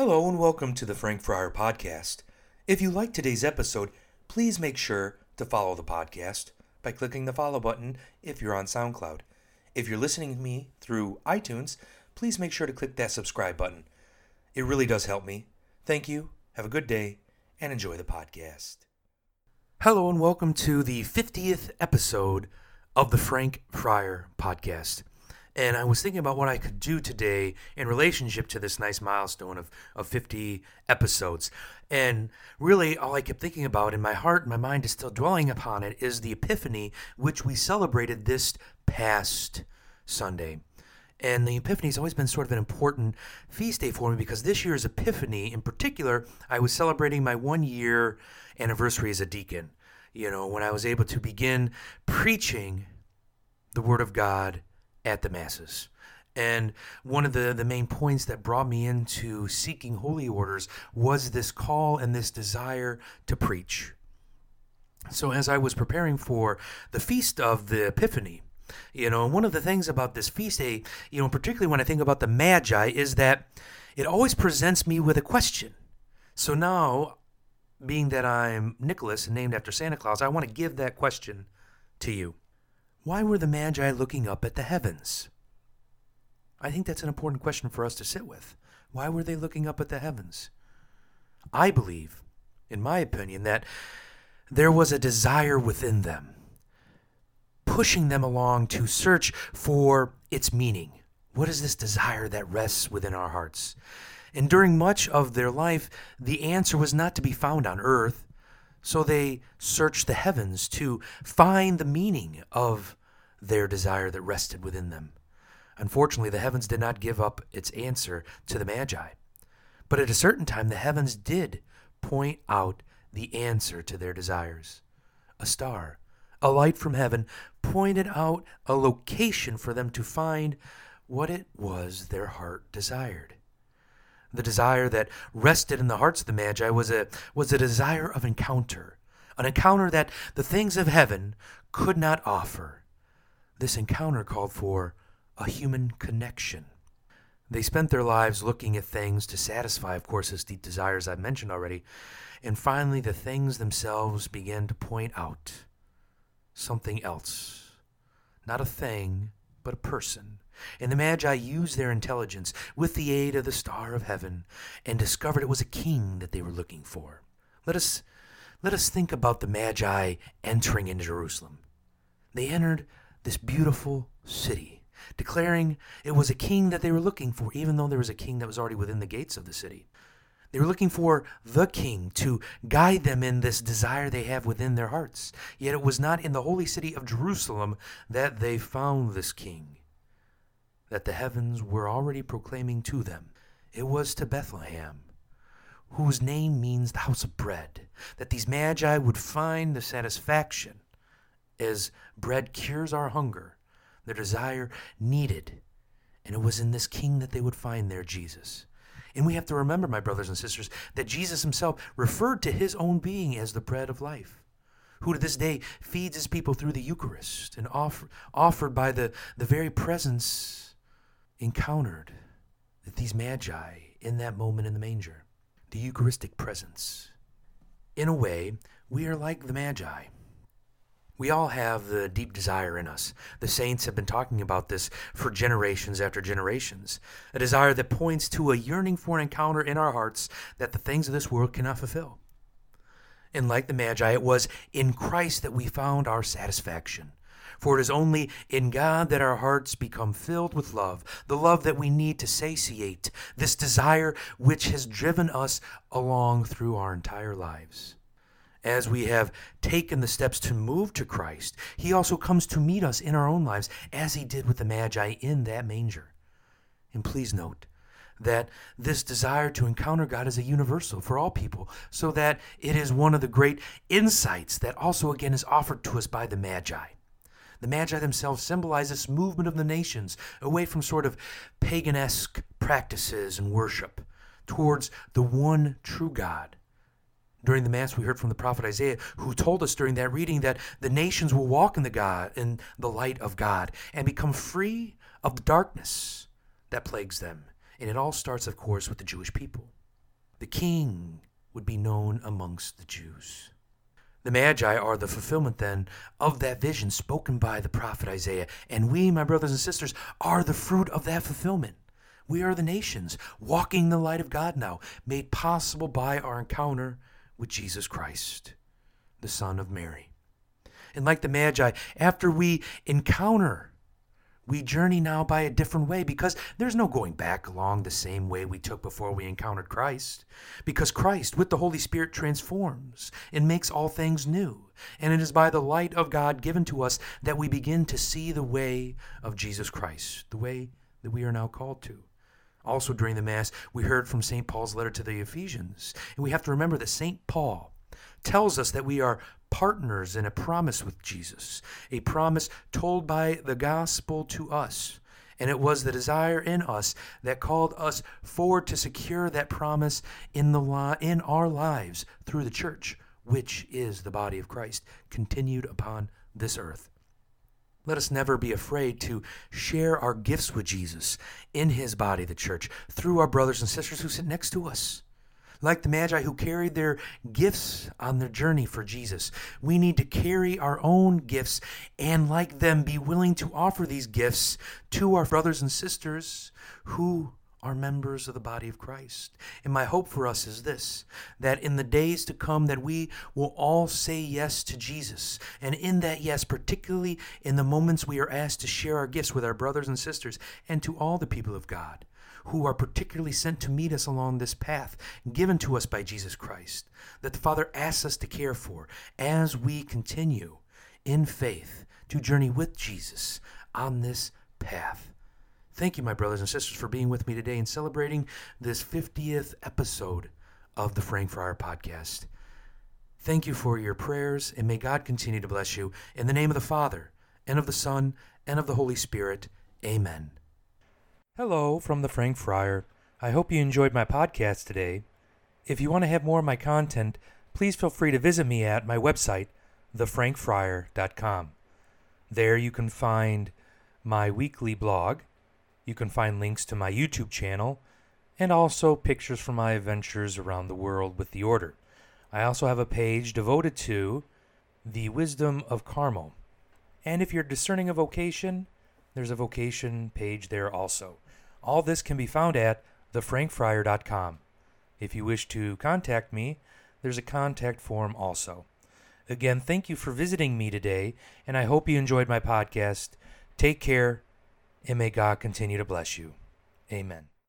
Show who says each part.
Speaker 1: Hello and welcome to the Frank Friar Podcast. If you like today's episode, please make sure to follow the podcast by clicking the follow button if you're on SoundCloud. If you're listening to me through iTunes, please make sure to click that subscribe button. It really does help me. Thank you, have a good day, and enjoy the podcast. Hello and welcome to the 50th episode of the Frank Friar Podcast. And I was thinking about what I could do today in relationship to this nice milestone of, of 50 episodes. And really, all I kept thinking about in my heart, my mind is still dwelling upon it, is the Epiphany, which we celebrated this past Sunday. And the Epiphany has always been sort of an important feast day for me because this year's Epiphany, in particular, I was celebrating my one year anniversary as a deacon. You know, when I was able to begin preaching the Word of God at the masses. And one of the, the main points that brought me into seeking holy orders was this call and this desire to preach. So, as I was preparing for the feast of the Epiphany, you know, one of the things about this feast day, you know, particularly when I think about the Magi, is that it always presents me with a question. So now, being that I'm Nicholas and named after Santa Claus, I want to give that question to you. Why were the Magi looking up at the heavens? I think that's an important question for us to sit with. Why were they looking up at the heavens? I believe, in my opinion, that there was a desire within them, pushing them along to search for its meaning. What is this desire that rests within our hearts? And during much of their life, the answer was not to be found on earth, so they searched the heavens to find the meaning of their desire that rested within them. Unfortunately, the heavens did not give up its answer to the Magi. But at a certain time, the heavens did point out the answer to their desires. A star, a light from heaven, pointed out a location for them to find what it was their heart desired. The desire that rested in the hearts of the Magi was a, was a desire of encounter, an encounter that the things of heaven could not offer. This encounter called for a human connection. They spent their lives looking at things to satisfy, of course, his deep desires I've mentioned already, and finally the things themselves began to point out something else. Not a thing, but a person and the Magi used their intelligence with the aid of the star of heaven and discovered it was a king that they were looking for. Let us, let us think about the Magi entering into Jerusalem. They entered this beautiful city, declaring it was a king that they were looking for, even though there was a king that was already within the gates of the city. They were looking for the king to guide them in this desire they have within their hearts. Yet it was not in the holy city of Jerusalem that they found this king that the heavens were already proclaiming to them. It was to Bethlehem, whose name means the house of bread, that these magi would find the satisfaction as bread cures our hunger, their desire needed. And it was in this king that they would find their Jesus. And we have to remember, my brothers and sisters, that Jesus himself referred to his own being as the bread of life, who to this day feeds his people through the Eucharist and offer, offered by the, the very presence encountered that these magi in that moment in the manger, the Eucharistic presence. In a way, we are like the magi. We all have the deep desire in us. The saints have been talking about this for generations after generations. A desire that points to a yearning for an encounter in our hearts that the things of this world cannot fulfill. And like the Magi, it was in Christ that we found our satisfaction. For it is only in God that our hearts become filled with love, the love that we need to satiate this desire which has driven us along through our entire lives. As we have taken the steps to move to Christ, He also comes to meet us in our own lives, as He did with the Magi in that manger. And please note, that this desire to encounter God is a universal for all people, so that it is one of the great insights that also again is offered to us by the Magi. The Magi themselves symbolize this movement of the nations away from sort of paganisque practices and worship towards the one true God. During the Mass, we heard from the prophet Isaiah, who told us during that reading that the nations will walk in the God in the light of God and become free of the darkness that plagues them. And it all starts, of course, with the Jewish people. the king would be known amongst the Jews. The Magi are the fulfillment then of that vision spoken by the prophet Isaiah. And we, my brothers and sisters, are the fruit of that fulfillment. We are the nations walking the light of God now, made possible by our encounter with Jesus Christ, the Son of Mary. And like the Magi, after we encounter we journey now by a different way because there's no going back along the same way we took before we encountered Christ. Because Christ, with the Holy Spirit, transforms and makes all things new. And it is by the light of God given to us that we begin to see the way of Jesus Christ, the way that we are now called to. Also, during the Mass, we heard from St. Paul's letter to the Ephesians. And we have to remember that St. Paul tells us that we are partners in a promise with Jesus, a promise told by the gospel to us. And it was the desire in us that called us forward to secure that promise in, the li- in our lives through the church, which is the body of Christ, continued upon this earth. Let us never be afraid to share our gifts with Jesus in his body, the church, through our brothers and sisters who sit next to us like the Magi who carried their gifts on their journey for Jesus. We need to carry our own gifts and, like them, be willing to offer these gifts to our brothers and sisters who are members of the body of Christ. And my hope for us is this that in the days to come that we will all say yes to Jesus. And in that yes, particularly in the moments we are asked to share our gifts with our brothers and sisters and to all the people of God, who are particularly sent to meet us along this path given to us by Jesus Christ, that the Father asks us to care for as we continue in faith to journey with Jesus on this path. Thank you, my brothers and sisters, for being with me today and celebrating this 50th episode of the Frank Friar Podcast. Thank you for your prayers, and may God continue to bless you. In the name of the Father, and of the Son, and of the Holy Spirit. Amen. Hello from the Frank Friar. I hope you enjoyed my podcast today. If you want to have more of my content, please feel free to visit me at my website, thefrankfriar.com. There you can find my weekly blog, you can find links to my YouTube channel, and also pictures from my adventures around the world with the Order. I also have a page devoted to the wisdom of Carmel. And if you're discerning a vocation, there's a vocation page there also. All this can be found at thefrankfriar.com. If you wish to contact me, there's a contact form also. Again, thank you for visiting me today, and I hope you enjoyed my podcast. Take care, and may God continue to bless you. Amen.